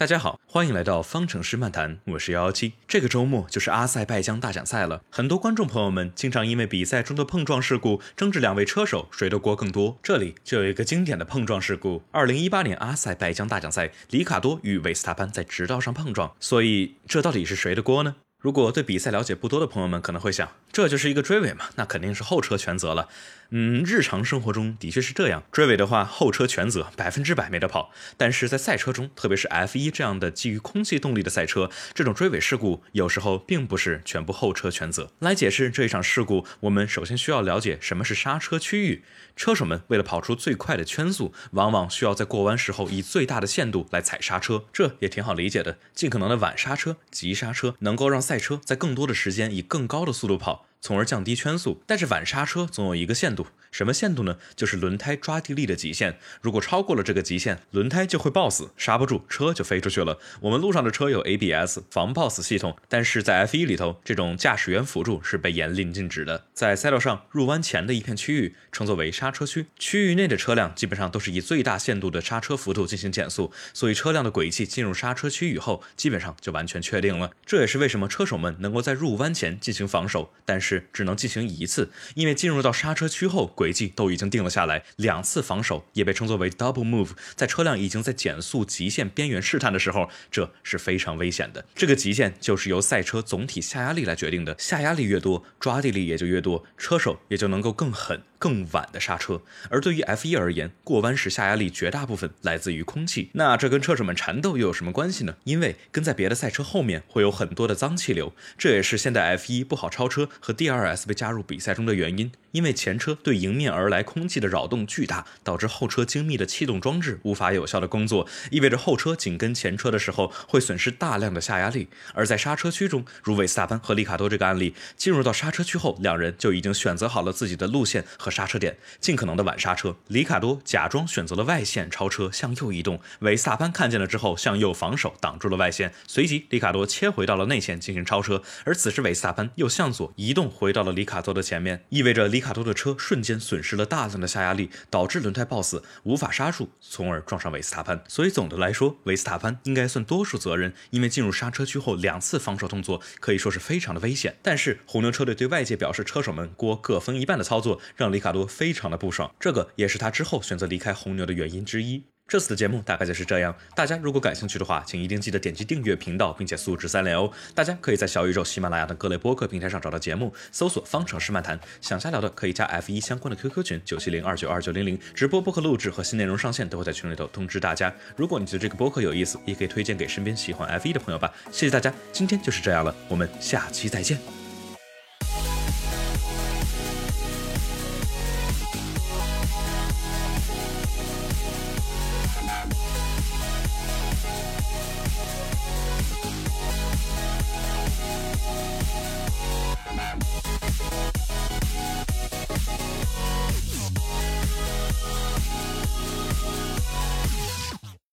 大家好，欢迎来到方程式漫谈，我是幺幺七。这个周末就是阿塞拜疆大奖赛了，很多观众朋友们经常因为比赛中的碰撞事故争执两位车手谁的锅更多。这里就有一个经典的碰撞事故：二零一八年阿塞拜疆大奖赛，里卡多与维斯塔潘在直道上碰撞，所以这到底是谁的锅呢？如果对比赛了解不多的朋友们可能会想，这就是一个追尾嘛，那肯定是后车全责了。嗯，日常生活中的确是这样，追尾的话后车全责，百分之百没得跑。但是在赛车中，特别是 F1 这样的基于空气动力的赛车，这种追尾事故有时候并不是全部后车全责。来解释这一场事故，我们首先需要了解什么是刹车区域。车手们为了跑出最快的圈速，往往需要在过弯时候以最大的限度来踩刹车，这也挺好理解的，尽可能的晚刹车、急刹车，能够让赛车在更多的时间以更高的速度跑。从而降低圈速，但是晚刹车总有一个限度，什么限度呢？就是轮胎抓地力的极限。如果超过了这个极限，轮胎就会抱死，刹不住，车就飞出去了。我们路上的车有 ABS 防抱死系统，但是在 F1 里头，这种驾驶员辅助是被严令禁止的。在赛道上入弯前的一片区域称作为刹车区，区域内的车辆基本上都是以最大限度的刹车幅度进行减速，所以车辆的轨迹进入刹车区域后，基本上就完全确定了。这也是为什么车手们能够在入弯前进行防守，但是。是只能进行一次，因为进入到刹车区后，轨迹都已经定了下来。两次防守也被称作为 double move，在车辆已经在减速极限边缘试探的时候，这是非常危险的。这个极限就是由赛车总体下压力来决定的，下压力越多，抓地力也就越多，车手也就能够更狠。更晚的刹车，而对于 F1 而言，过弯时下压力绝大部分来自于空气。那这跟车手们缠斗又有什么关系呢？因为跟在别的赛车后面会有很多的脏气流，这也是现代 F1 不好超车和 DRS 被加入比赛中的原因。因为前车对迎面而来空气的扰动巨大，导致后车精密的气动装置无法有效的工作，意味着后车紧跟前车的时候会损失大量的下压力。而在刹车区中，如韦斯塔潘和里卡多这个案例，进入到刹车区后，两人就已经选择好了自己的路线和刹车点，尽可能的晚刹车。里卡多假装选择了外线超车，向右移动，韦斯塔潘看见了之后向右防守，挡住了外线。随即里卡多切回到了内线进行超车，而此时韦斯塔潘又向左移动回到了里卡多的前面，意味着里。卡多的车瞬间损失了大量的下压力，导致轮胎抱死，无法刹住，从而撞上维斯塔潘。所以总的来说，维斯塔潘应该算多数责任，因为进入刹车区后两次防守动作可以说是非常的危险。但是红牛车队对外界表示车手们锅各分一半的操作，让里里卡多非常的不爽，这个也是他之后选择离开红牛的原因之一。这次的节目大概就是这样。大家如果感兴趣的话，请一定记得点击订阅频道，并且素质三连哦。大家可以在小宇宙、喜马拉雅等各类播客平台上找到节目，搜索“方程式漫谈”。想瞎聊的可以加 F 一相关的 QQ 群九七零二九二九零零，直播播客录制和新内容上线都会在群里头通知大家。如果你觉得这个播客有意思，也可以推荐给身边喜欢 F 一的朋友吧。谢谢大家，今天就是这样了，我们下期再见。